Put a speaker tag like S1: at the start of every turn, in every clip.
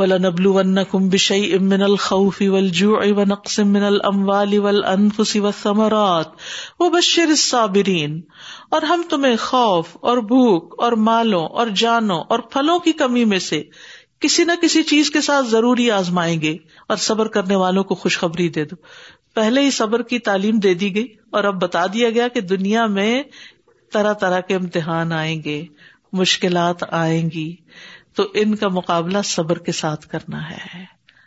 S1: وَلَنَبْلُوَنَّكُمْ بِشَيْءٍ مِّنَ الْخَوْفِ وَالْجُوعِ وَنَقْصٍ مِّنَ الْأَمْوَالِ وَالْأَنفُسِ وَالثَّمَرَاتِ وَبَشِّرِ الصَّابِرِينَ اور ہم تمہیں خوف اور بھوک اور مالوں اور جانوں اور پھلوں کی کمی میں سے کسی نہ کسی چیز کے ساتھ ضروری آزمائیں گے اور صبر کرنے والوں کو خوشخبری دے دو۔ پہلے ہی صبر کی تعلیم دے دی گئی اور اب بتا دیا گیا کہ دنیا میں طرح طرح کے امتحان آئیں گے، مشکلات آئیں گی۔ تو ان کا مقابلہ صبر کے ساتھ کرنا ہے،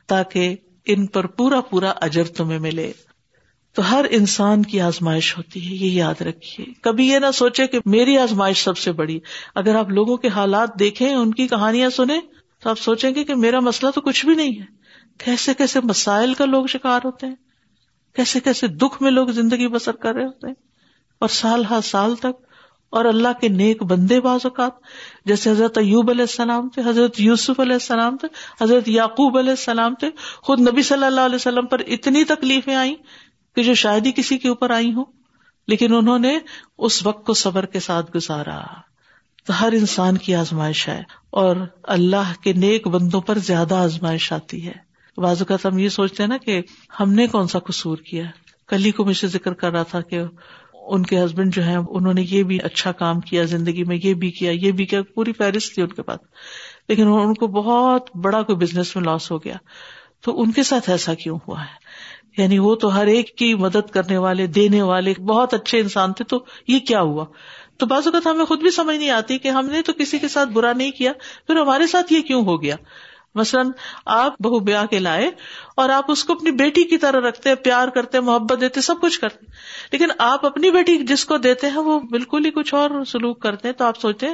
S1: تاکہ ان پر پورا پورا اجر تمہیں ملے۔ تو ہر انسان کی آزمائش ہوتی ہے، یہ یاد رکھیے۔ کبھی یہ نہ سوچے کہ میری آزمائش سب سے بڑی۔ اگر آپ لوگوں کے حالات دیکھیں، ان کی کہانیاں سنیں، تو آپ سوچیں گے کہ میرا مسئلہ تو کچھ بھی نہیں ہے۔ کیسے کیسے مسائل کا لوگ شکار ہوتے ہیں؟ کیسے کیسے دکھ میں لوگ زندگی بسر کر رہے ہوتے ہیں؟ اور سال ہر سال تک اور اللہ کے نیک بندے بعض اوقات، جیسے حضرت ایوب علیہ السلام تھے، حضرت یوسف علیہ السلام تھے، حضرت یعقوب علیہ السلام تھے، خود نبی صلی اللہ علیہ وسلم پر اتنی تکلیفیں آئیں کہ جو شاید ہی کسی کے اوپر آئی ہوں، لیکن انہوں نے اس وقت کو صبر کے ساتھ گزارا۔ تو ہر انسان کی آزمائش ہے اور اللہ کے نیک بندوں پر زیادہ آزمائش آتی ہے۔ بعض اوقات ہم یہ سوچتے ہیں نا کہ ہم نے کون سا قصور کیا کل ہی کو مجھے ذکر کر رہا تھا کہ ان کے ہسبینڈ جو ہے انہوں نے یہ بھی اچھا کام کیا زندگی میں، یہ بھی کیا، یہ بھی کیا، پوری فہرست تھی ان کے پاس۔ لیکن ان کو بہت بڑا کوئی بزنس میں لاس ہو گیا۔ تو ان کے ساتھ ایسا کیوں ہوا ہے؟ یعنی وہ تو ہر ایک کی مدد کرنے والے، دینے والے، بہت اچھے انسان تھے، تو یہ کیا ہوا؟ تو بعض اوقات ہمیں خود بھی سمجھ نہیں آتی کہ ہم نے تو کسی کے ساتھ برا نہیں کیا، پھر ہمارے ساتھ یہ کیوں ہو گیا؟ مثلاً آپ بہو بیاہ کے لائے اور آپ اس کو اپنی بیٹی کی طرح رکھتے، پیار کرتے، محبت دیتے، سب کچھ کرتے۔ لیکن آپ اپنی بیٹی جس کو دیتے ہیں، وہ بالکل ہی کچھ اور سلوک کرتے ہیں۔ تو آپ سوچتے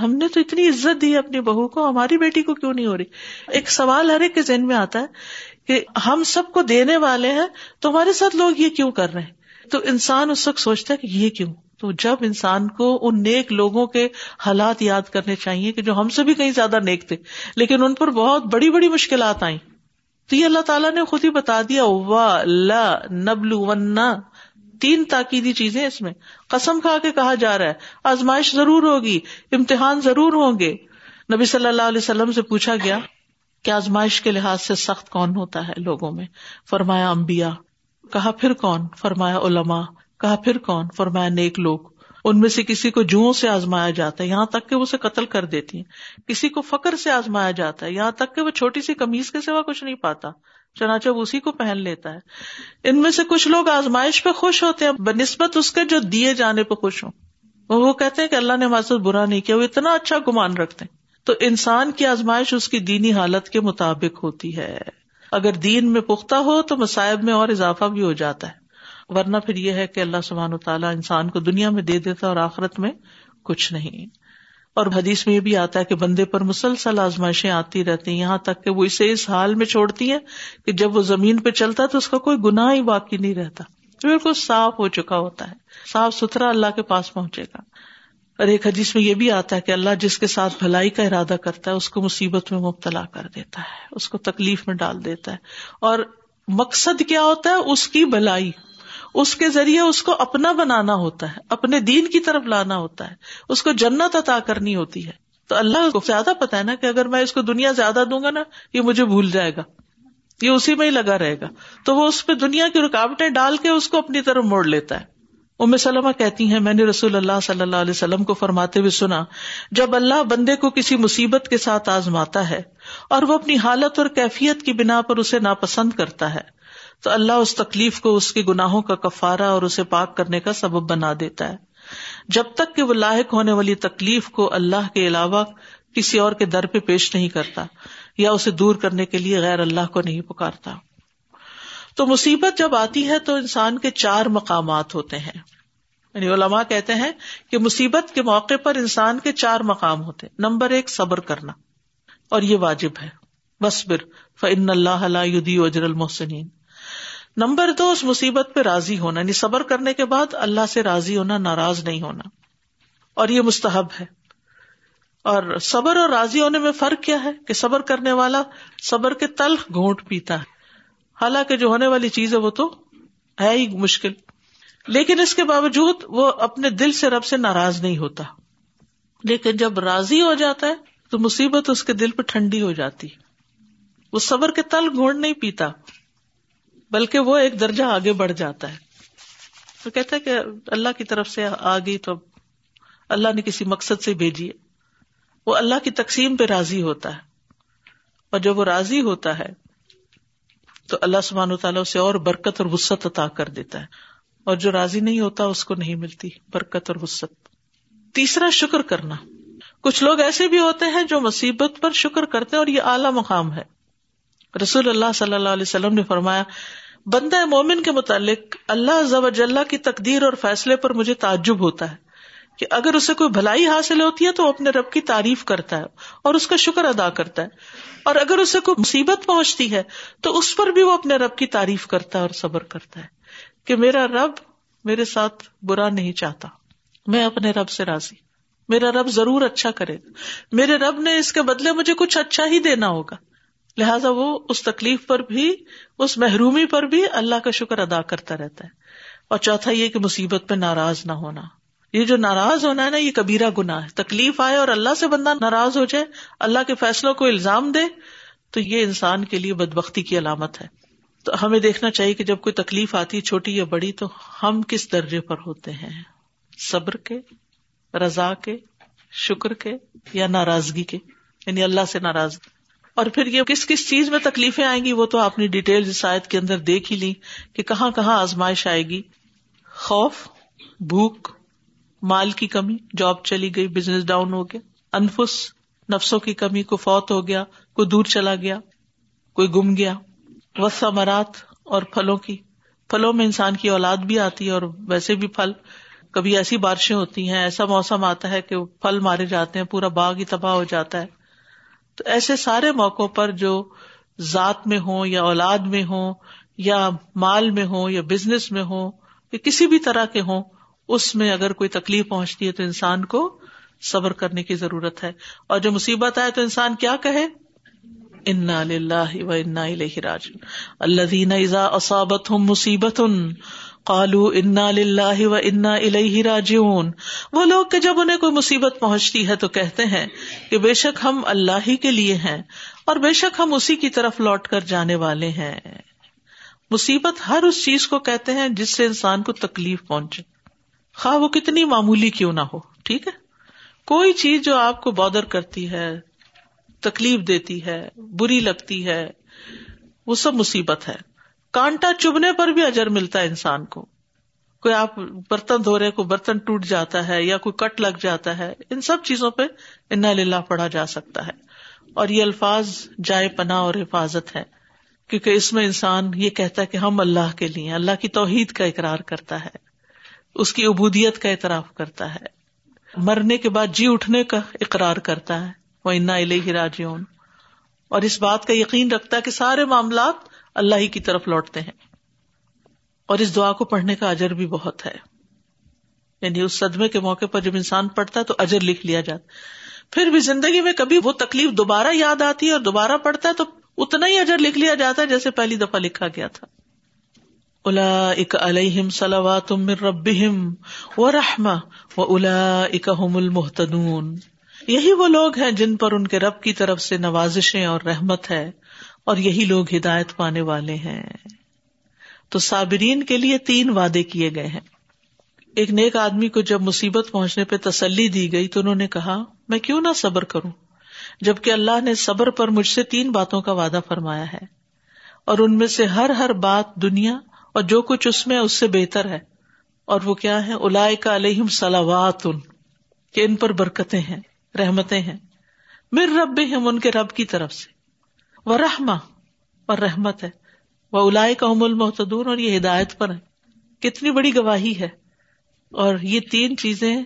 S1: ہم نے تو اتنی عزت دی اپنی بہو کو، ہماری بیٹی کو کیوں نہیں ہو رہی؟ ایک سوال ہر ایک کے ذہن میں آتا ہے کہ ہم سب کو دینے والے ہیں تو ہمارے ساتھ لوگ یہ کیوں کر رہے ہیں؟ تو انسان اس وقت سوچتا ہے کہ یہ کیوں؟ تو جب انسان کو ان نیک لوگوں کے حالات یاد کرنے چاہیے کہ جو ہم سے بھی کہیں زیادہ نیک تھے، لیکن ان پر بہت بڑی بڑی مشکلات آئیں۔ تو یہ اللہ تعالیٰ نے خود ہی بتا دیا نبلو ون تین تاکیدی چیزیں اس میں۔ قسم کھا کے کہا جا رہا ہے، آزمائش ضرور ہوگی، امتحان ضرور ہوں گے۔ نبی صلی اللہ علیہ وسلم سے پوچھا گیا کہ آزمائش کے لحاظ سے سخت کون ہوتا ہے لوگوں میں؟ فرمایا امبیا کہا، پھر کون؟ فرمایا علما کہا پھر کون؟ فرمایا نیک لوگ۔ ان میں سے کسی کو جوؤں سے آزمایا جاتا ہے، یہاں تک کہ وہ اسے قتل کر دیتی ہیں۔ کسی کو فکر سے آزمایا جاتا ہے، یہاں تک کہ وہ چھوٹی سی کمیز کے سوا کچھ نہیں پاتا، چنانچہ وہ اسی کو پہن لیتا ہے۔ ان میں سے کچھ لوگ آزمائش پہ خوش ہوتے ہیں بہ نسبت اس کے جو دیے جانے پہ خوش ہوں۔ وہ کہتے ہیں کہ اللہ نے ہمارے برا نہیں کیا، وہ اتنا اچھا گمان رکھتے ہیں۔ تو انسان کی آزمائش اس کی دینی حالت کے مطابق ہوتی ہے۔ اگر دین میں پختہ ہو تو مصائب میں اور اضافہ بھی ہو جاتا ہے۔ ورنہ پھر یہ ہے کہ اللہ سبحان و تعالیٰ انسان کو دنیا میں دے دیتا اور آخرت میں کچھ نہیں۔ اور حدیث میں یہ بھی آتا ہے کہ بندے پر مسلسل آزمائشیں آتی رہتی ہیں، یہاں تک کہ وہ اسے اس حال میں چھوڑتی ہیں کہ جب وہ زمین پہ چلتا ہے تو اس کا کوئی گناہ ہی باقی نہیں رہتا۔ بالکل صاف ہو چکا ہوتا ہے، صاف ستھرا اللہ کے پاس پہنچے گا۔ اور ایک حدیث میں یہ بھی آتا ہے کہ اللہ جس کے ساتھ بھلائی کا ارادہ کرتا ہے، اس کو مصیبت میں مبتلا کر دیتا ہے، اس کو تکلیف میں ڈال دیتا ہے۔ اور مقصد کیا ہوتا ہے؟ اس کی بھلائی۔ اس کے ذریعے اس کو اپنا بنانا ہوتا ہے، اپنے دین کی طرف لانا ہوتا ہے، اس کو جنت عطا کرنی ہوتی ہے۔ تو اللہ کو زیادہ پتا ہے نا کہ اگر میں اس کو دنیا زیادہ دوں گا نا، یہ مجھے بھول جائے گا۔ یہ اسی میں ہی لگا رہے گا۔ تو وہ اس پہ دنیا کی رکاوٹیں ڈال کے اس کو اپنی طرف موڑ لیتا ہے۔ ام سلمہ کہتی ہیں، میں نے رسول اللہ صلی اللہ علیہ وسلم کو فرماتے ہوئے سنا، جب اللہ بندے کو کسی مصیبت کے ساتھ آزماتا ہے اور وہ اپنی حالت اور کیفیت کی بنا پر اسے ناپسند کرتا ہے تو اللہ اس تکلیف کو، اس کے گناہوں کا کفارا اور اسے پاک کرنے کا سبب بنا دیتا ہے۔ جب تک کہ وہ لاحق ہونے والی تکلیف کو اللہ کے علاوہ کسی اور کے در پہ پیش نہیں کرتا یا اسے دور کرنے کے لیے غیر اللہ کو نہیں پکارتا۔ تو مصیبت جب آتی ہے تو انسان کے چار مقامات ہوتے ہیں۔ یعنی علماء کہتے ہیں کہ مصیبت کے موقع پر انسان کے چار مقام ہوتے نمبر ایک، صبر کرنا، اور یہ واجب ہے۔ بصبر فن اللہ اجر المحسنین نمبر دو، اس مصیبت پہ راضی ہونا یعنی صبر کرنے کے بعد اللہ سے راضی ہونا، ناراض نہیں ہونا۔ اور یہ مستحب ہے۔ اور صبر اور راضی ہونے میں فرق کیا ہے؟ کہ صبر کرنے والا صبر کے تلخ گھونٹ پیتا ہے۔ حالانکہ جو ہونے والی چیز ہے وہ تو ہے ہی مشکل۔ لیکن اس کے باوجود وہ اپنے دل سے رب سے ناراض نہیں ہوتا۔ لیکن جب راضی ہو جاتا ہے تو مصیبت اس کے دل پہ ٹھنڈی ہو جاتی۔ وہ صبر کے تل گھوڑ نہیں پیتا۔ بلکہ وہ ایک درجہ آگے بڑھ جاتا ہے۔ تو کہتا ہے کہ اللہ کی طرف سے آ گئی تو اللہ نے کسی مقصد سے بھیجی ہے۔ وہ اللہ کی تقسیم پہ راضی ہوتا ہے۔ اور جب وہ راضی ہوتا ہے تو اللہ سبحانہ و تعالیٰ اسے اور برکت اور وسط عطا کر دیتا ہے۔ اور جو راضی نہیں ہوتا اس کو نہیں ملتی۔ برکت اور وسط تیسرا، شکر کرنا۔ کچھ لوگ ایسے بھی ہوتے ہیں جو مصیبت پر شکر کرتے ہیں اور یہ اعلیٰ مقام ہے۔ رسول اللہ صلی اللہ علیہ وسلم نے فرمایا، بندہ مومن کے متعلق اللہ ضب کی تقدیر اور فیصلے پر مجھے تعجب ہوتا ہے کہ اگر اسے کوئی بھلائی حاصل ہوتی ہے تو وہ اپنے رب کی تعریف کرتا ہے اور اس کا شکر ادا کرتا ہے۔ اور اگر اسے کوئی مصیبت پہنچتی ہے تو اس پر بھی وہ اپنے رب کی تعریف کرتا ہے اور صبر کرتا ہے کہ میرا رب میرے ساتھ برا نہیں چاہتا۔ میں اپنے رب سے راضی۔ میرا رب ضرور اچھا کرے۔ گا میرے رب نے اس کے بدلے مجھے کچھ اچھا ہی دینا ہوگا۔ لہٰذا وہ اس تکلیف پر بھی، اس محرومی پر بھی اللہ کا شکر ادا کرتا رہتا ہے۔ اور چوتھا یہ کہ مصیبت پہ ناراض نہ ہونا۔ یہ جو ناراض ہونا ہے نا، یہ کبیرا گنا ہے۔ تکلیف آئے اور اللہ سے بندہ ناراض ہو جائے، اللہ کے فیصلوں کو الزام دے، تو یہ انسان کے لیے بد بختی کی علامت ہے۔ تو ہمیں دیکھنا چاہیے کہ جب کوئی تکلیف آتی چھوٹی یا بڑی، تو ہم کس درجے پر ہوتے ہیں؟ صبر کے، رضا کے، شکر کے یا ناراضگی کے؟ یعنی اللہ سے ناراض۔ اور پھر یہ کس کس چیز میں تکلیفیں آئیں گی وہ تو آپ نے ڈیٹیل شاید کے اندر دیکھ ہی لی کہ کہاں کہاں آزمائش آئے گی۔ خوف، بھوک، مال کی کمی، جاب چلی گئی بزنس ڈاؤن ہو گیا، انفس، نفسوں کی کمی کو فوت ہو گیا، کوئی دور چلا گیا، کوئی گم گیا وسا مرات اور پھلوں کی۔ پھلوں میں انسان کی اولاد بھی آتی ہے اور ویسے بھی پھل، کبھی ایسی بارشیں ہوتی ہیں، ایسا موسم آتا ہے کہ پھل مارے جاتے ہیں، پورا باغ ہی تباہ ہو جاتا ہے۔ تو ایسے سارے موقع پر جو ذات میں ہوں یا اولاد میں ہوں یا مال میں ہوں یا بزنس میں ہوں یا کسی بھی طرح کے ہوں، اس میں اگر کوئی تکلیف پہنچتی ہے تو انسان کو صبر کرنے کی ضرورت ہے۔ اور جو مصیبت آئے تو انسان کیا کہے؟ انا و انا راج اللہ دینا ازا اصابت ہوں مصیبت کالو انا و انا الہ راجعون۔ وہ لوگ کہ جب انہیں کوئی مصیبت پہنچتی ہے تو کہتے ہیں کہ بے شک ہم اللہ ہی کے لیے ہیں اور بے شک ہم اسی کی طرف لوٹ کر جانے والے ہیں۔ مصیبت ہر اس چیز کو کہتے ہیں جس سے انسان کو تکلیف پہنچے۔ خواہ وہ کتنی معمولی کیوں نہ ہو، ٹھیک ہے؟ کوئی چیز جو آپ کو بادر کرتی ہے، تکلیف دیتی ہے، بری لگتی ہے، وہ سب مصیبت ہے۔ کانٹا چبنے پر بھی اجر ملتا ہے انسان کو۔ کوئی آپ برتن دھو رہے کوئی برتن ٹوٹ جاتا ہے یا کوئی کٹ لگ جاتا ہے، ان سب چیزوں پہ انا للہ پڑھا جا سکتا ہے۔ اور یہ الفاظ جائے پناہ اور حفاظت ہے کیونکہ اس میں انسان یہ کہتا ہے کہ ہم اللہ کے لیے اللہ کی توحید کا اقرار کرتا ہے۔ اس کی عبودیت کا اعتراف کرتا ہے۔ مرنے کے بعد جی اٹھنے کا اقرار کرتا ہے۔ وہ انا راجیون اور اس بات کا یقین رکھتا ہے کہ سارے معاملات اللہ ہی کی طرف لوٹتے ہیں۔ اور اس دعا کو پڑھنے کا اجر بھی بہت ہے۔ یعنی اس صدمے کے موقع پر جب انسان پڑھتا ہے تو اجر لکھ لیا جاتا پھر بھی زندگی میں کبھی وہ تکلیف دوبارہ یاد آتی ہے اور دوبارہ پڑھتا ہے تو اتنا ہی اجر لکھ لیا جاتا ہے جیسے پہلی دفعہ لکھا گیا تھا۔ الا اک علیہم سلوات من ربہم و رحم و الا اکم المحتدون یہی وہ لوگ ہیں جن پر ان کے رب کی طرف سے نوازشیں اور رحمت ہے۔ اور یہی لوگ ہدایت پانے والے ہیں۔ تو صابرین کے لیے تین وعدے کیے گئے ہیں۔ ایک نیک آدمی کو جب مصیبت پہنچنے پہ تسلی دی گئی تو انہوں نے کہا، میں کیوں نہ صبر کروں؟ جبکہ اللہ نے صبر پر مجھ سے تین باتوں کا وعدہ فرمایا ہے۔ اور ان میں سے ہر ہر بات دنیا اور جو کچھ اس میں، اس سے بہتر ہے۔ اور وہ کیا ہے الا کا علیہم سلاوات ان کہ ان پر برکتیں ہیں، رحمتیں ہیں۔ مر رب ہم ان کے رب کی طرف سے۔ وہ رحما اور رحمت ہے۔ وہ الا کا المحتدون اور یہ ہدایت پر ہے کتنی بڑی گواہی ہے۔ اور یہ تین چیزیں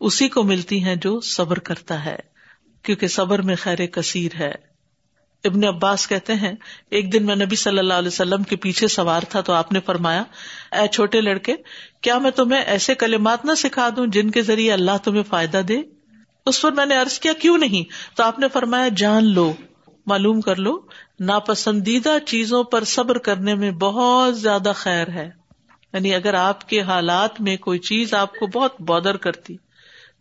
S1: اسی کو ملتی ہیں جو صبر کرتا ہے، کیونکہ صبر میں خیر کثیر ہے۔ ابن عباس کہتے ہیں، ایک دن میں نبی صلی اللہ علیہ وسلم کے پیچھے سوار تھا تو آپ نے فرمایا، اے چھوٹے لڑکے، کیا میں تمہیں ایسے کلمات نہ سکھا دوں جن کے ذریعے اللہ تمہیں فائدہ دے؟ اس پر میں نے ارض کیا، کیوں نہیں؟ تو آپ نے فرمایا، جان لو۔ معلوم کر لو، ناپسندیدہ چیزوں پر صبر کرنے میں بہت زیادہ خیر ہے۔ یعنی اگر آپ کے حالات میں کوئی چیز آپ کو بہت بادر کرتی،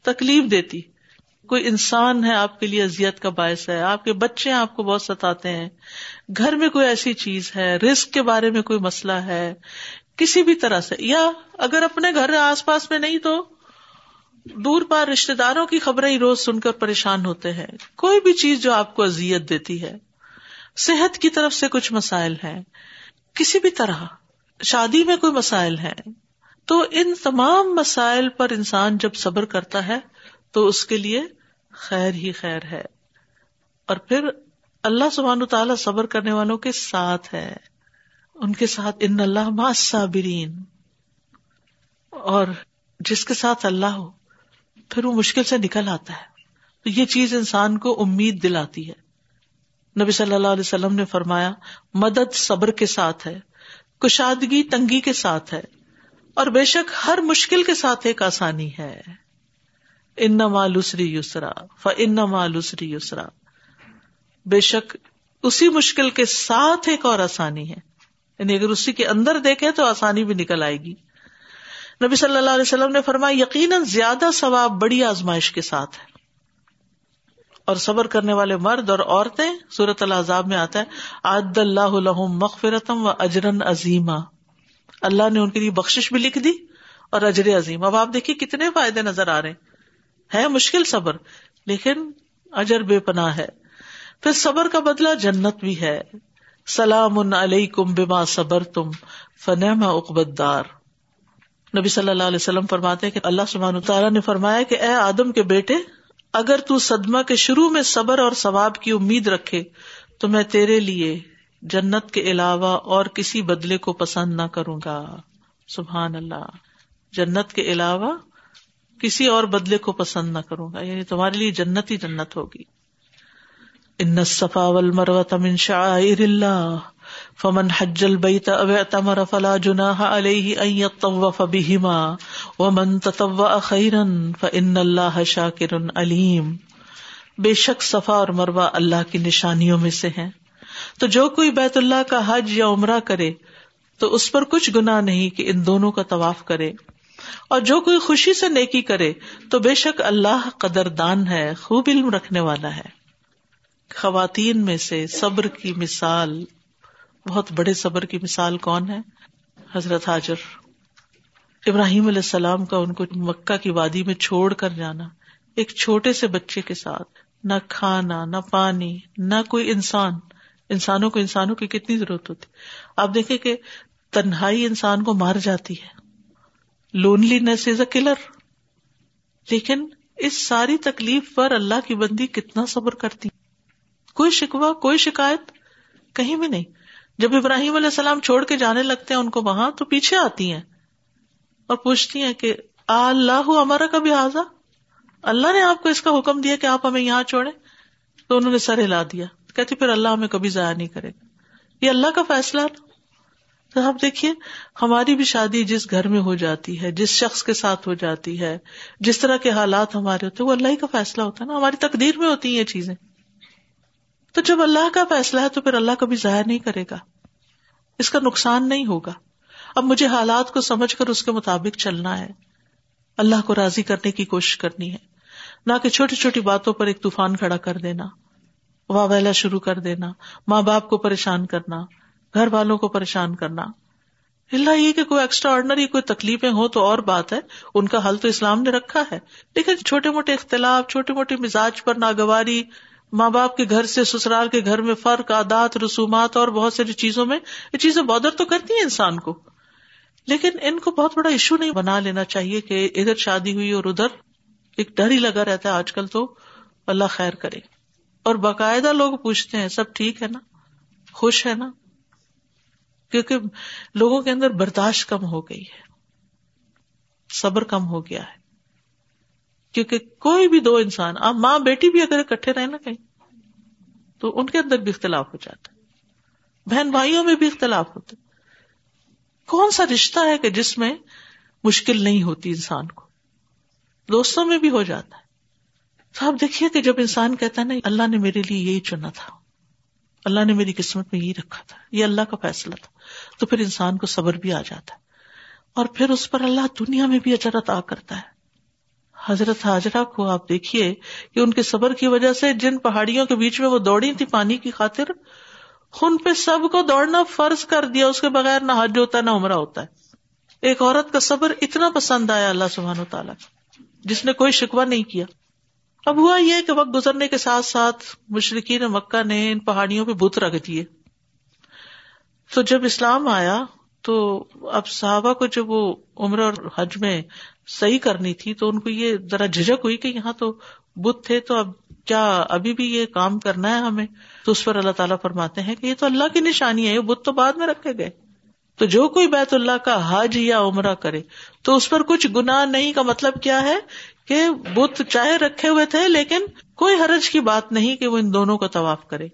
S1: تکلیف دیتی، کوئی انسان ہے آپ کے لیے اذیت کا باعث ہے، آپ کے بچے آپ کو بہت ستاتے ہیں، گھر میں کوئی ایسی چیز ہے رسک کے بارے میں کوئی مسئلہ ہے، کسی بھی طرح سے، یا اگر اپنے گھر آس پاس میں نہیں تو دور پار رشتے داروں کی خبریں ہی روز سن کر پریشان ہوتے ہیں۔ کوئی بھی چیز جو آپ کو ازیت دیتی ہے، صحت کی طرف سے کچھ مسائل ہیں، کسی بھی طرح شادی میں کوئی مسائل ہیں، تو ان تمام مسائل پر انسان جب صبر کرتا ہے، تو اس کے لیے خیر ہی خیر ہے۔ اور پھر اللہ سبحان تعالیٰ صبر کرنے والوں کے ساتھ ہے۔ ان کے ساتھ ان اللہ صابرین اور جس کے ساتھ اللہ ہو پھر وہ مشکل سے نکل آتا ہے۔ تو یہ چیز انسان کو امید دلاتی ہے۔ نبی صلی اللہ علیہ وسلم نے فرمایا، مدد صبر کے ساتھ ہے، کشادگی تنگی کے ساتھ ہے، اور بے شک ہر مشکل کے ساتھ ایک آسانی ہے۔ ان مالوسری یسرا ف ان مالوسری یسرا۔ بے شک اسی مشکل کے ساتھ ایک اور آسانی ہے۔ یعنی اگر اسی کے اندر دیکھے تو آسانی بھی نکل آئے گی۔ نبی صلی اللہ علیہ وسلم نے فرمایا، یقیناً زیادہ ثواب بڑی آزمائش کے ساتھ ہے۔ اور صبر کرنے والے مرد اور عورتیں سورت العذاب میں آتا ہے عد اللہ مغفرتم و اجرن عظیما۔ اللہ نے ان کے لیے بخش بھی لکھ دی اور اجر عظیم۔ اب آپ دیکھیے کتنے فائدے نظر آ رہے ہیں۔ مشکل صبر، لیکن اجر بے پناہ ہے۔ پھر صبر کا بدلہ جنت بھی ہے۔ سلام علیکم بما صبر تم فنما اقبت دار نبی صلی اللہ علیہ وسلم فرماتے کہ اللہ سبحانہ تعالیٰ نے فرمایا کہ اے آدم کے بیٹے، اگر تو صدمہ کے شروع میں صبر اور ثواب کی امید رکھے، تو میں تیرے لیے جنت کے علاوہ اور کسی بدلے کو پسند نہ کروں گا۔ سبحان اللہ۔ جنت کے علاوہ کسی اور بدلے کو پسند نہ کروں گا۔ یعنی تمہارے لیے جنت ہی جنت ہوگی۔ ان صفا والمروة من شعائر اللہ فمن حج البیت او اعتمر فلا جناح علیہ ان یطوف بہما ومن تطوع خیرا فان اللہ شاکر علیم۔ بے شک صفا اور مروہ اللہ کی نشانیوں میں سے ہیں۔ تو جو کوئی بیت اللہ کا حج یا عمرہ کرے، تو اس پر کچھ گنا نہیں کہ ان دونوں کا طواف کرے۔ اور جو کوئی خوشی سے نیکی کرے، تو بے شک اللہ قدر دان ہے، خوب علم رکھنے والا ہے۔ خواتین میں سے صبر کی مثال بہت بڑے صبر کی مثال کون ہے؟ حضرت حاجر۔ ابراہیم علیہ السلام کا ان کو مکہ کی وادی میں چھوڑ کر جانا، ایک چھوٹے سے بچے کے ساتھ۔ نہ کھانا، نہ پانی، نہ کوئی انسان۔ انسانوں کو انسانوں کی کتنی ضرورت ہوتی۔ آپ دیکھیں کہ تنہائی انسان کو مار جاتی ہے۔ لونلی نیس از اے کلر لیکن اس ساری تکلیف پر اللہ کی بندی کتنا صبر کرتی۔ کوئی شکوا کوئی شکایت کہیں بھی نہیں۔ جب ابراہیم علیہ السلام چھوڑ کے جانے لگتے ہیں ان کو وہاں، تو پیچھے آتی ہیں اور پوچھتی ہیں کہ اللہ ہمارا کبھی آزا اللہ نے آپ کو اس کا حکم دیا کہ آپ ہمیں یہاں چھوڑے تو انہوں نے سر ہلا دیا۔ کہتی، پھر اللہ ہمیں کبھی ضائع نہیں کرے گا۔ یہ اللہ کا فیصلہ تو آپ دیکھیے، ہماری بھی شادی جس گھر میں ہو جاتی ہے، جس شخص کے ساتھ ہو جاتی ہے، جس طرح کے حالات ہمارے ہوتے ہیں، وہ اللہ ہی کا فیصلہ ہوتا ہے نا۔ ہماری تقدیر میں ہوتی ہیں یہ چیزیں۔ تو جب اللہ کا فیصلہ ہے، تو پھر اللہ کبھی ظاہر نہیں کرے گا۔ اس کا نقصان نہیں ہوگا۔ اب مجھے حالات کو سمجھ کر اس کے مطابق چلنا ہے۔ اللہ کو راضی کرنے کی کوشش کرنی ہے۔ نہ کہ چھوٹی چھوٹی باتوں پر ایک طوفان کھڑا کر دینا۔ واہ ویلا شروع کر دینا۔ ماں باپ کو پریشان کرنا۔ گھر والوں کو پریشان کرنا۔ اللہ، یہ کہ کوئی ایکسٹرا آرڈنری کوئی تکلیفیں ہو تو اور بات ہے۔ ان کا حل تو اسلام نے رکھا ہے۔ لیکن چھوٹے موٹے اختلاف چھوٹی موٹی مزاج پر ناگواری ماں باپ کے گھر سے سسرال کے گھر میں فرق، عادات، رسومات اور بہت ساری چیزوں میں یہ چیزیں بودر تو کرتی ہیں انسان کو۔ لیکن ان کو بہت بڑا ایشو نہیں بنا لینا چاہیے کہ ادھر شادی ہوئی اور ادھر ایک ڈر ہی لگا رہتا ہے آج کل تو۔ اللہ خیر کرے۔ اور باقاعدہ لوگ پوچھتے ہیں، سب ٹھیک ہے نا؟ خوش ہے نا؟ کیونکہ لوگوں کے اندر برداشت کم ہو گئی ہے۔ صبر کم ہو گیا ہے۔ کیونکہ کوئی بھی دو انسان، آپ ماں بیٹی بھی اگر اکٹھے رہے نا کہیں، تو ان کے اندر بھی اختلاف ہو جاتا ہے۔ بہن بھائیوں میں بھی اختلاف ہوتا کون سا رشتہ ہے کہ جس میں مشکل نہیں ہوتی انسان کو؟ دوستوں میں بھی ہو جاتا ہے۔ تو آپ دیکھیے کہ جب انسان کہتا ہے نا، اللہ نے میرے لیے یہی چنا تھا۔ اللہ نے میری قسمت میں یہی رکھا تھا۔ یہ اللہ کا فیصلہ تھا۔ تو پھر انسان کو صبر بھی آ جاتا ہے۔ اور پھر اس پر اللہ دنیا میں بھی اچرت آ کرتا ہے۔ حضرت حاجرہ کو آپ دیکھیے کہ ان کے صبر کی وجہ سے جن پہاڑیوں کے بیچ میں وہ دوڑی تھی پانی کی خاطر ان پہ سب کو دوڑنا فرض کر دیا، اس کے بغیر نہ حج ہوتا ہے نہ عمرہ ہوتا ہے۔ ایک عورت کا صبر اتنا پسند آیا اللہ سبحان و تعالیٰ جس نے کوئی شکوا نہیں کیا۔ اب ہوا یہ کہ وقت گزرنے کے ساتھ ساتھ مشرقین مکہ نے ان پہاڑیوں پہ بت رکھ دیے۔ تو جب اسلام آیا تو اب صحابہ کو جب وہ عمر اور حج میں صحیح کرنی تھی تو ان کو یہ ذرا جھجک ہوئی کہ یہاں تو بت تھے تو اب کیا ابھی بھی یہ کام کرنا ہے ہمیں؟ تو اس پر اللہ تعالیٰ فرماتے ہیں کہ یہ تو اللہ کی نشانی ہے، یہ بت تو بعد میں رکھے گئے۔ تو جو کوئی بیت اللہ کا حج یا عمرہ کرے، تو اس پر کچھ گنا نہیں کا مطلب کیا ہے کہ بت چاہے رکھے ہوئے تھے لیکن کوئی حرج کی بات نہیں کہ وہ ان دونوں کو طواف کرے۔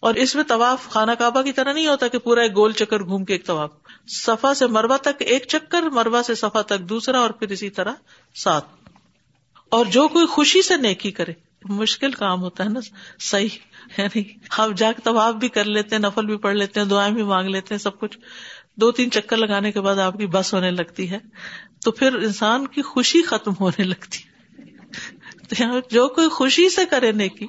S1: اور اس میں طواف خانہ کعبہ کی طرح نہیں ہوتا کہ پورا ایک گول چکر گھوم کے ایک طواف۔ سفا سے مروا تک ایک چکر مروا سے سفا تک دوسرا اور پھر اسی طرح سات اور جو کوئی خوشی سے نیکی کرے، مشکل کام ہوتا ہے نا، صحیح۔ یعنی ہم جا کے طواف بھی کر لیتے ہیں، نفل بھی پڑھ لیتے ہیں، دعائیں بھی مانگ لیتے ہیں، سب کچھ۔ دو تین چکر لگانے کے بعد آپ کی بس ہونے لگتی ہے۔ تو پھر انسان کی خوشی ختم ہونے لگتی۔ ہے جو کوئی خوشی سے کرے نیکی،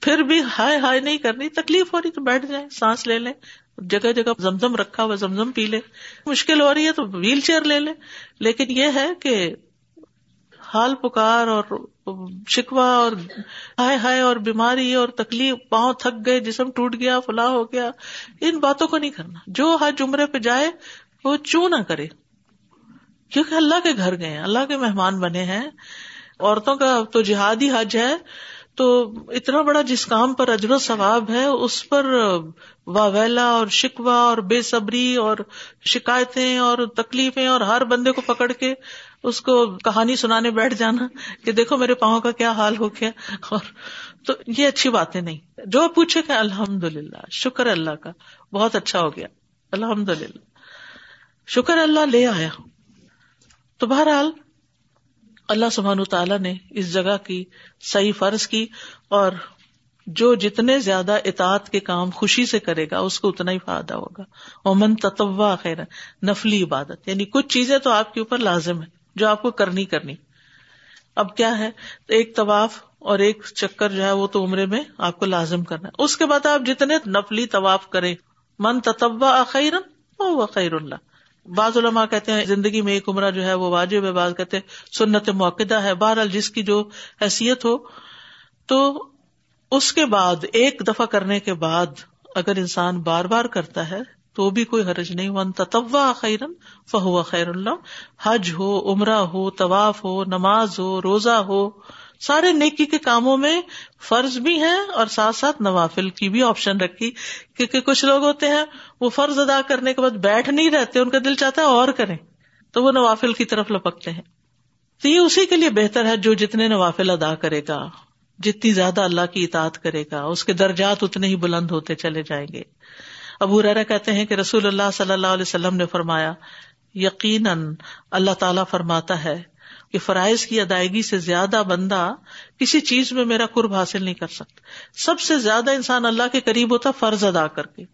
S1: پھر بھی ہائے ہائے نہیں کرنی، تکلیف ہو رہی تو بیٹھ جائیں، سانس لے لیں۔ جگہ جگہ زمزم رکھا ہوا زمزم پی لے۔ مشکل ہو رہی ہے تو ویل چیئر لے لے۔ لیکن یہ ہے کہ حال پکار اور شکوا اور ہائے ہائے اور بیماری اور تکلیف، پاؤں تھک گئے، جسم ٹوٹ گیا، فلاح ہو گیا۔ ان باتوں کو نہیں کرنا۔ جو حج عمرے پہ جائے، وہ چو نہ کرے؟ کیونکہ اللہ کے گھر گئے اللہ کے مہمان بنے ہیں۔ عورتوں کا تو جہادی حج ہے۔ تو اتنا بڑا جس کام پر اجر و ثواب ہے، اس پر واویلا اور شکوا اور بے صبری اور شکایتیں اور تکلیفیں اور ہر بندے کو پکڑ کے اس کو کہانی سنانے بیٹھ جانا کہ دیکھو میرے پاؤں کا کیا حال ہو گیا۔ اور تو یہ اچھی باتیں نہیں۔ جو پوچھے کہ الحمد للہ شکر اللہ کا۔ بہت اچھا ہو گیا۔ الحمد للہ شکر اللہ لے آیا تو بہرحال اللہ سبحان تعالیٰ نے اس جگہ کی صحیح فرض کی اور جو جتنے زیادہ اطاعت کے کام خوشی سے کرے گا، اس کو اتنا ہی فائدہ ہوگا۔ امن تتوا خیر نفلی عبادت۔ یعنی کچھ چیزیں تو آپ کے اوپر لازم ہے جو آپ کو کرنی کرنی۔ اب کیا ہے؟ ایک طواف اور ایک چکر جو ہے وہ تو عمرے میں آپ کو لازم کرنا ہے۔ اس کے بعد آپ جتنے نفلی طواف کریں، من تتوا خیرن وہ خیر اللہ بعض علماء کہتے ہیں زندگی میں ایک عمرہ جو ہے وہ واجب ہے، بعض کہتے ہیں سنت موقع ہے۔ بہرحال جس کی جو حیثیت ہو، تو اس کے بعد، ایک دفعہ کرنے کے بعد اگر انسان بار بار کرتا ہے، تو بھی کوئی حرج نہیں۔ ون تتوا خیرن فہو خیر اللہ حج ہو، عمرہ ہو، طواف ہو، نماز ہو، روزہ ہو سارے نیکی کے کاموں میں فرض بھی ہے اور ساتھ ساتھ نوافل کی بھی آپشن رکھی، کیونکہ کچھ لوگ ہوتے ہیں، وہ فرض ادا کرنے کے بعد بیٹھ نہیں رہتے، ان کا دل چاہتا ہے اور کریں، تو وہ نوافل کی طرف لپکتے ہیں۔ تو یہ اسی کے لیے بہتر ہے جو جتنے نوافل ادا کرے گا، جتنی زیادہ اللہ کی اطاعت کرے گا، اس کے درجات اتنے ہی بلند ہوتے چلے جائیں گے۔ ابو ریرا کہتے ہیں کہ رسول اللہ صلی اللہ علیہ وسلم نے فرمایا، یقیناً اللہ تعالیٰ فرماتا ہے کہ فرائض کی ادائیگی سے زیادہ بندہ کسی چیز میں میرا قرب حاصل نہیں کر سکتا۔ سب سے زیادہ انسان اللہ کے قریب ہوتا فرض ادا کر کے۔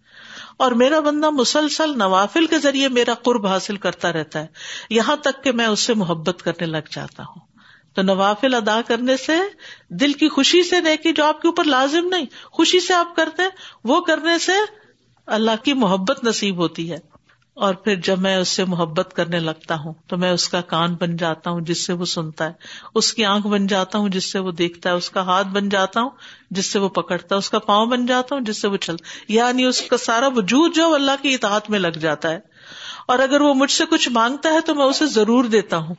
S1: اور میرا بندہ مسلسل نوافل کے ذریعے میرا قرب حاصل کرتا رہتا ہے۔ یہاں تک کہ میں اس سے محبت کرنے لگ جاتا ہوں۔ تو نوافل ادا کرنے سے دل کی خوشی سے نیکی جو آپ کے اوپر لازم نہیں، خوشی سے آپ کرتے وہ کرنے سے اللہ کی محبت نصیب ہوتی ہے۔ اور پھر جب میں اس سے محبت کرنے لگتا ہوں تو میں اس کا کان بن جاتا ہوں جس سے وہ سنتا ہے۔ اس کی آنکھ بن جاتا ہوں جس سے وہ دیکھتا ہے۔ اس کا ہاتھ بن جاتا ہوں جس سے وہ پکڑتا ہے۔ اس کا پاؤں بن جاتا ہوں جس سے وہ چلتا یعنی اس کا سارا وجود جو اللہ کی اطاعت میں لگ جاتا ہے۔ اور اگر وہ مجھ سے کچھ مانگتا ہے تو میں اسے ضرور دیتا ہوں۔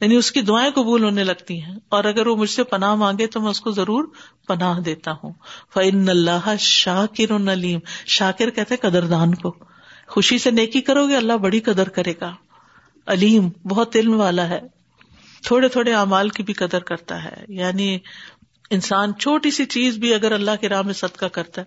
S1: یعنی اس کی دعائیں قبول ہونے لگتی ہیں۔ اور اگر وہ مجھ سے پناہ مانگے تو میں اس کو ضرور پناہ دیتا ہوں۔ فن اللہ شاکر نلیم شاکر کہتے قدردان کو۔ خوشی سے نیکی کرو گے، اللہ بڑی قدر کرے گا۔ علیم، بہت علم والا ہے۔ تھوڑے تھوڑے اعمال کی بھی قدر کرتا ہے۔ یعنی انسان چھوٹی سی چیز بھی اگر اللہ کے راہ میں صدقہ کرتا ہے،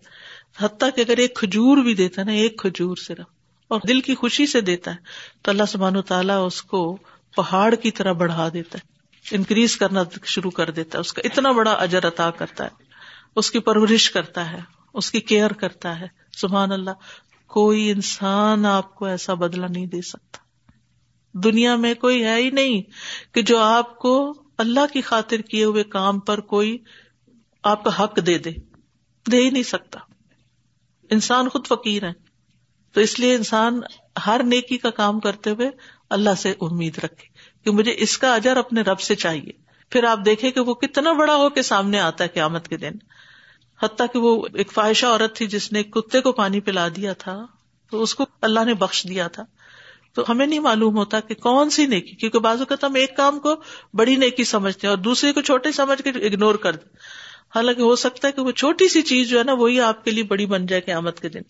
S1: حتیٰ کہ اگر ایک کھجور بھی دیتا ہے نا، ایک کھجور صرف، اور دل کی خوشی سے دیتا ہے، تو اللہ سبحان و تعالیٰ اس کو پہاڑ کی طرح بڑھا دیتا ہے۔ انکریز کرنا شروع کر دیتا ہے۔ اس کا اتنا بڑا اجر عطا کرتا ہے۔ اس کی پرورش کرتا ہے۔ اس کی کیئر کرتا ہے۔ سبحان اللہ۔ کوئی انسان آپ کو ایسا بدلا نہیں دے سکتا۔ دنیا میں کوئی ہے ہی نہیں کہ جو آپ کو اللہ کی خاطر کیے ہوئے کام پر کوئی آپ کا حق دے دے۔ دے ہی نہیں سکتا۔ انسان خود فقیر ہے تو اس لیے انسان ہر نیکی کا کام کرتے ہوئے اللہ سے امید رکھے کہ مجھے اس کا اجر اپنے رب سے چاہیے۔ پھر آپ دیکھیں کہ وہ کتنا بڑا ہو کے سامنے آتا ہے قیامت کے دن۔ حتیٰ کہ وہ ایک فواہشہ عورت تھی جس نے کتے کو پانی پلا دیا تھا، تو اس کو اللہ نے بخش دیا تھا۔ تو ہمیں نہیں معلوم ہوتا کہ کون سی نیکی، کیونکہ بازو کا ہم ایک کام کو بڑی نیکی سمجھتے ہیں اور دوسرے کو چھوٹے سمجھ کے اگنور کر دیں۔ حالانکہ ہو سکتا ہے کہ وہ چھوٹی سی چیز جو ہے نا، وہی آپ کے لیے بڑی بن جائے قیامت کے دن۔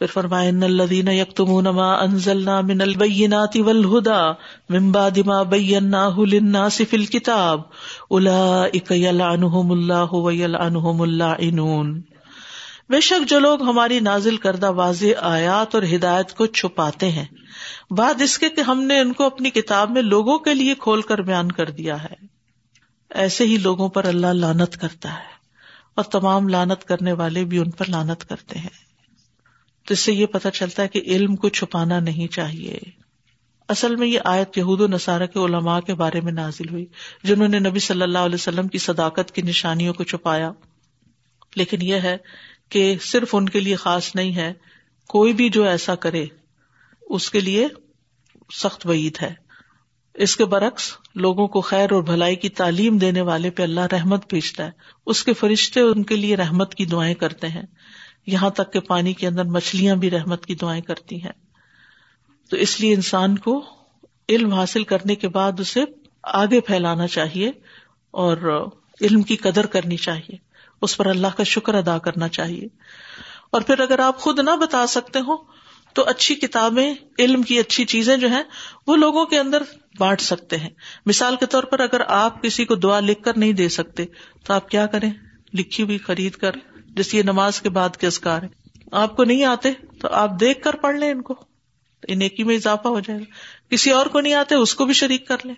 S1: پھر فرمائے ان الذين يكتمون ما انزلنا من البينات والهدى من بعد ما بيناه للناس في الكتاب اولئك يلعنهم الله ويلعنهم اللاعنون بے شک جو لوگ ہماری نازل کردہ واضح آیات اور ہدایت کو چھپاتے ہیں، بعد اس کے کہ ہم نے ان کو اپنی کتاب میں لوگوں کے لیے کھول کر بیان کر دیا ہے۔ ایسے ہی لوگوں پر اللہ لانت کرتا ہے اور تمام لانت کرنے والے بھی ان پر لانت کرتے ہیں۔ تو اس سے یہ پتا چلتا ہے کہ علم کو چھپانا نہیں چاہیے۔ اصل میں یہ آیت یہود و نصارہ کے علماء کے بارے میں نازل ہوئی، جنہوں نے نبی صلی اللہ علیہ وسلم کی صداقت کی نشانیوں کو چھپایا۔ لیکن یہ ہے کہ صرف ان کے لیے خاص نہیں ہے، کوئی بھی جو ایسا کرے، اس کے لیے سخت وعید ہے۔ اس کے برعکس، لوگوں کو خیر اور بھلائی کی تعلیم دینے والے پہ اللہ رحمت بھیجتا ہے۔ اس کے فرشتے ان کے لیے رحمت کی دعائیں کرتے ہیں۔ یہاں تک کہ پانی کے اندر مچھلیاں بھی رحمت کی دعائیں کرتی ہیں۔ تو اس لیے انسان کو علم حاصل کرنے کے بعد اسے آگے پھیلانا چاہیے اور علم کی قدر کرنی چاہیے۔ اس پر اللہ کا شکر ادا کرنا چاہیے۔ اور پھر اگر آپ خود نہ بتا سکتے ہو تو اچھی کتابیں، علم کی اچھی چیزیں جو ہیں، وہ لوگوں کے اندر بانٹ سکتے ہیں۔ مثال کے طور پر اگر آپ کسی کو دعا لکھ کر نہیں دے سکتے، تو آپ کیا کریں؟ لکھی ہوئی خرید کر جس یہ نماز کے بعد کے اسکار ہے آپ کو نہیں آتے تو آپ دیکھ کر پڑھ لیں ان کو۔ نیکی میں اضافہ ہو جائے گا۔ کسی اور کو نہیں آتے، اس کو بھی شریک کر لیں۔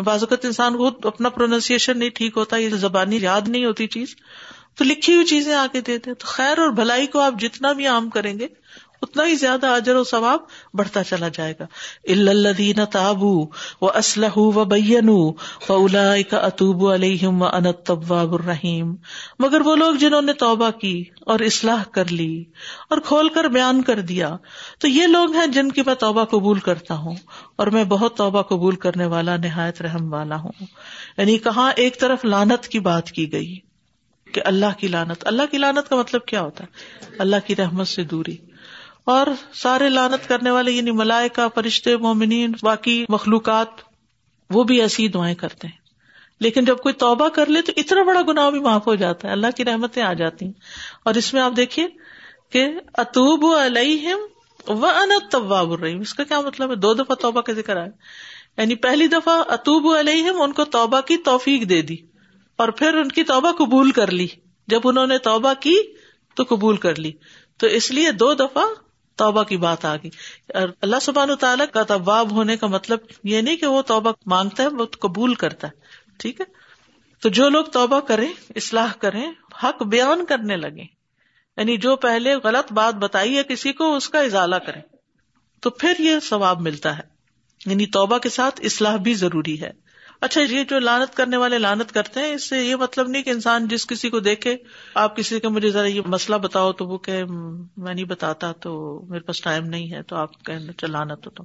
S1: بعض اوقات انسان کو اپنا پروننسیشن نہیں ٹھیک ہوتا، یہ زبانی یاد نہیں ہوتی چیز۔ تو لکھی ہوئی چیزیں آ کے دیتے تو خیر اور بھلائی کو آپ جتنا بھی عام کریں گے اتنا ہی زیادہ اجر و ثواب بڑھتا چلا جائے گا۔ الدین تابو و اسلح و بین کا اطوب علیہم و انت طباب الرحیم مگر وہ لوگ جنہوں نے توبہ کی اور اصلاح کر لی اور کھول کر بیان کر دیا، تو یہ لوگ ہیں جن کی میں توبہ قبول کرتا ہوں اور میں بہت توبہ قبول کرنے والا، نہایت رحم والا ہوں۔ یعنی کہاں ایک طرف لانت کی بات کی گئی کہ اللہ کی لانت اللہ کی لانت کا مطلب کیا ہوتا ہے؟ اللہ کی رحمت سے دوری۔ اور سارے لانت کرنے والے یعنی ملائکہ، فرشتے، مومنین، باقی مخلوقات، وہ بھی ایسی دعائیں کرتے ہیں۔ لیکن جب کوئی توبہ کر لے تو اتنا بڑا گناہ بھی معاف ہو جاتا ہے۔ اللہ کی رحمتیں آ جاتی ہیں۔ اور اس میں آپ دیکھیے کہ اتوب علیہم و انت الرحیم۔ اس کا کیا مطلب ہے؟ دو دفعہ توبہ کا ذکر آئے یعنی پہلی دفعہ اتوب علیہم، ان کو توبہ کی توفیق دے دی اور پھر ان کی توبہ قبول کر لی۔ جب انہوں نے توبہ کی تو قبول کر لی۔ تو اس لیے دو دفعہ توبہ کی بات آ گئی۔ اور اللہ سبحان تعالیٰ کا طباب ہونے کا مطلب یہ نہیں کہ وہ توبہ مانگتا ہے، وہ قبول کرتا ہے۔ ٹھیک ہے؟ تو جو لوگ توبہ کریں، اصلاح کریں، حق بیان کرنے لگے یعنی جو پہلے غلط بات بتائی ہے کسی کو، اس کا اضالہ کریں۔ تو پھر یہ ثواب ملتا ہے۔ یعنی توبہ کے ساتھ اصلاح بھی ضروری ہے۔ اچھا یہ جو لانت کرنے والے لانت کرتے ہیں، اس سے یہ مطلب نہیں کہ انسان جس کسی کو دیکھے، آپ کسی کے مجھے ذرا یہ مسئلہ بتاؤ تو وہ کہ میں نہیں بتاتا تو میرے پاس ٹائم نہیں ہے، تو آپ کہ لانت ہو تم.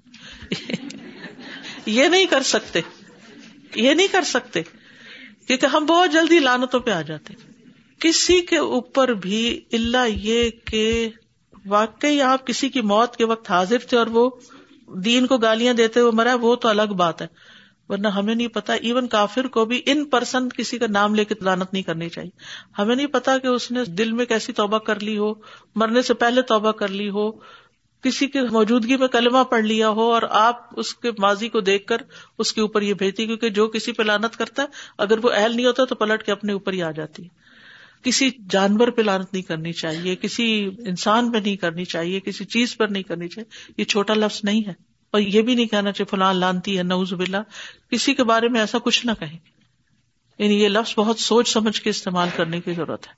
S1: یہ نہیں کر سکتے، یہ نہیں کر سکتے، کیونکہ ہم بہت جلدی لانتوں پہ آ جاتے کسی کے اوپر بھی اللہ یہ کہ واقعی آپ کسی کی موت کے وقت حاضر تھے اور وہ دین کو گالیاں دیتے ہوئے مرا وہ تو الگ بات ہے۔ ورنہ ہمیں نہیں پتا ایون کافر کو بھی ان پرسن کسی کا نام لے کے لانت نہیں کرنی چاہیے۔ ہمیں نہیں پتا کہ اس نے دل میں کیسی توبہ کر لی ہو، مرنے سے پہلے توبہ کر لی ہو، کسی کی موجودگی میں کلمہ پڑھ لیا ہو اور آپ اس کے ماضی کو دیکھ کر اس کے اوپر یہ بھیجتی کیونکہ جو کسی پہ لانت کرتا ہے، اگر وہ اہل نہیں ہوتا تو پلٹ کے اپنے اوپر ہی آ جاتی۔ ہے کسی جانور پہ لانت نہیں کرنی چاہیے، کسی انسان پہ نہیں کرنی چاہیے، کسی چیز پر نہیں کرنی چاہیے۔ یہ چھوٹا لفظ نہیں ہے۔ اور یہ بھی نہیں کہنا چاہیے فلاں لانتی ہے نوز بلّہ کسی کے بارے میں ایسا کچھ نہ کہیں۔ یعنی یہ لفظ بہت سوچ سمجھ کے استعمال کرنے کی ضرورت ہے۔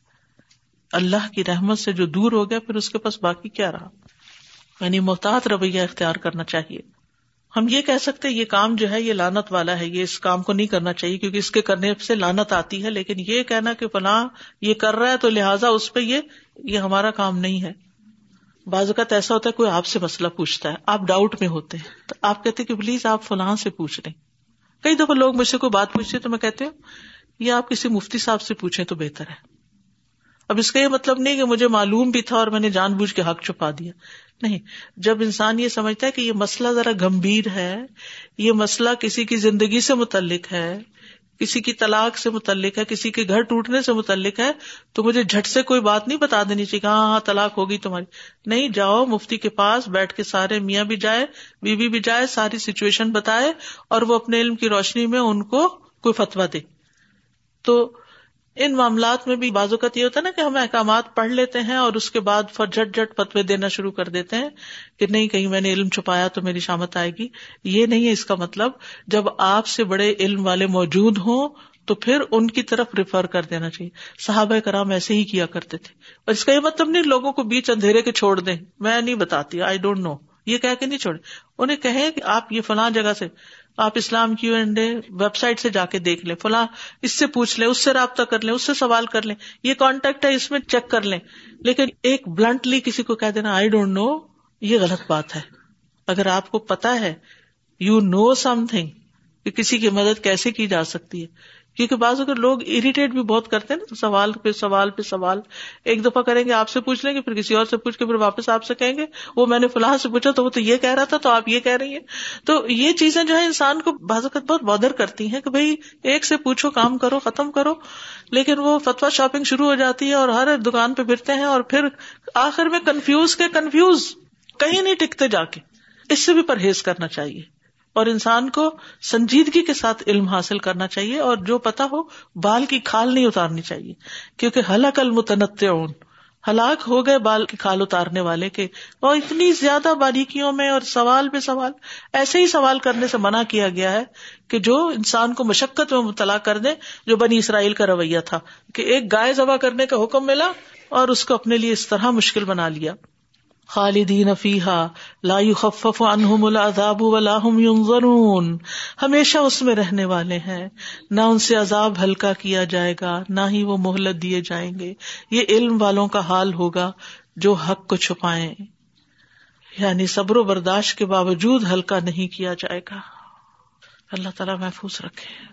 S1: اللہ کی رحمت سے جو دور ہو گیا، پھر اس کے پاس باقی کیا رہا؟ یعنی محتاط رویہ اختیار کرنا چاہیے۔ ہم یہ کہہ سکتے یہ کام جو ہے، یہ لانت والا ہے، یہ اس کام کو نہیں کرنا چاہیے، کیونکہ اس کے کرنے سے لانت آتی ہے۔ لیکن یہ کہنا کہ فلاں یہ کر رہا ہے تو لہٰذا اس پہ یہ یہ ہمارا کام نہیں ہے۔ بعض اوقات ایسا ہوتا ہے کوئی آپ سے مسئلہ پوچھتا ہے، آپ ڈاؤٹ میں ہوتے ہیں۔ تو آپ کہتے کہ پلیز آپ فلاں سے پوچھ لیں۔ کئی دفعہ لوگ مجھ سے کوئی بات پوچھتے تو میں کہتی ہوں یہ آپ کسی مفتی صاحب سے پوچھیں تو بہتر ہے۔ اب اس کا یہ مطلب نہیں کہ مجھے معلوم بھی تھا اور میں نے جان بوجھ کے حق چھپا دیا۔ نہیں، جب انسان یہ سمجھتا ہے کہ یہ مسئلہ ذرا گمبھیر ہے، یہ مسئلہ کسی کی زندگی سے متعلق ہے کسی کی طلاق سے متعلق ہے، کسی کے گھر ٹوٹنے سے متعلق ہے، تو مجھے جھٹ سے کوئی بات نہیں بتا دینی چاہیے ہاں ہاں طلاق ہوگی تمہاری۔ نہیں، جاؤ، مفتی کے پاس بیٹھ کے سارے میاں بھی جائے، بیوی بھی جائے، ساری سچویشن بتائے اور وہ اپنے علم کی روشنی میں ان کو کوئی فتوا دے۔ تو ان معاملات میں بھی بعض اوقات یہ ہوتا ہے نا کہ ہم احکامات پڑھ لیتے ہیں اور اس کے بعد جھٹ جھٹ فتوے دینا شروع کر دیتے ہیں کہ نہیں، کہیں میں نے علم چھپایا تو میری شامت آئے گی۔ یہ نہیں ہے اس کا مطلب۔ جب آپ سے بڑے علم والے موجود ہوں تو پھر ان کی طرف ریفر کر دینا چاہیے۔ صحابہ کرام ایسے ہی کیا کرتے تھے۔ اور اس کا یہ مطلب نہیں لوگوں کو بیچ اندھیرے کے چھوڑ دیں۔ میں نہیں بتاتی آئی ڈونٹ نو یہ کہہ کے نہیں چھوڑے۔ انہیں کہیں کہ آپ یہ فلاں جگہ سے آپ Islam Q and A website سے جا کے دیکھ لیں، فلاں اس سے پوچھ لیں، اس سے رابطہ کر لیں، اس سے سوال کر لیں، یہ کانٹیکٹ ہے، اس میں چیک کر لیں۔ لیکن ایک بلنٹلی کسی کو کہہ دینا آئی ڈونٹ نو یہ غلط بات ہے۔ اگر آپ کو پتا ہے یو نو سم تھنگ کہ کسی کی مدد کیسے کی جا سکتی ہے۔ کیونکہ بعض اگر لوگ اریٹیٹ بھی بہت کرتے ہیں نا سوال پہ سوال پہ سوال، ایک دفعہ کریں گے آپ سے پوچھ لیں گے، پھر کسی اور سے پوچھ کے پھر واپس آپ سے کہیں گے، وہ میں نے فلاح سے پوچھا تو وہ تو یہ کہہ رہا تھا، تو آپ یہ کہہ رہی ہیں۔ تو یہ چیزیں جو ہے انسان کو بعض اوقات بہت بادر کرتی ہیں کہ بھائی ایک سے پوچھو، کام کرو، ختم کرو، لیکن وہ فتوا شاپنگ شروع ہو جاتی ہے اور ہر دکان پہ پھرتے ہیں اور پھر آخر میں کنفیوز کے کنفیوز کہیں نہیں ٹکتے جا کے۔ اس سے بھی پرہیز کرنا چاہیے۔ اور انسان کو سنجیدگی کے ساتھ علم حاصل کرنا چاہیے اور جو پتا ہو بال کی کھال نہیں اتارنی چاہیے، کیونکہ حلق المتنط ہلاک ہو گئے بال کی کھال اتارنے والے کے، اور اتنی زیادہ باریکیوں میں اور سوال پہ سوال، ایسے ہی سوال کرنے سے منع کیا گیا ہے کہ جو انسان کو مشقت میں مبتلا کر دے، جو بنی اسرائیل کا رویہ تھا، کہ ایک گائے ذبح کرنے کا حکم ملا اور اس کو اپنے لیے اس طرح مشکل بنا لیا۔ خالدین فیحا لا يخفف عنهم العذاب ولا هم ينظرون ہمیشہ اس میں رہنے والے ہیں۔ نہ ان سے عذاب ہلکا کیا جائے گا، نہ ہی وہ مہلت دیے جائیں گے۔ یہ علم والوں کا حال ہوگا جو حق کو چھپائیں۔ یعنی صبر و برداشت کے باوجود ہلکا نہیں کیا جائے گا۔ اللہ تعالیٰ محفوظ رکھے۔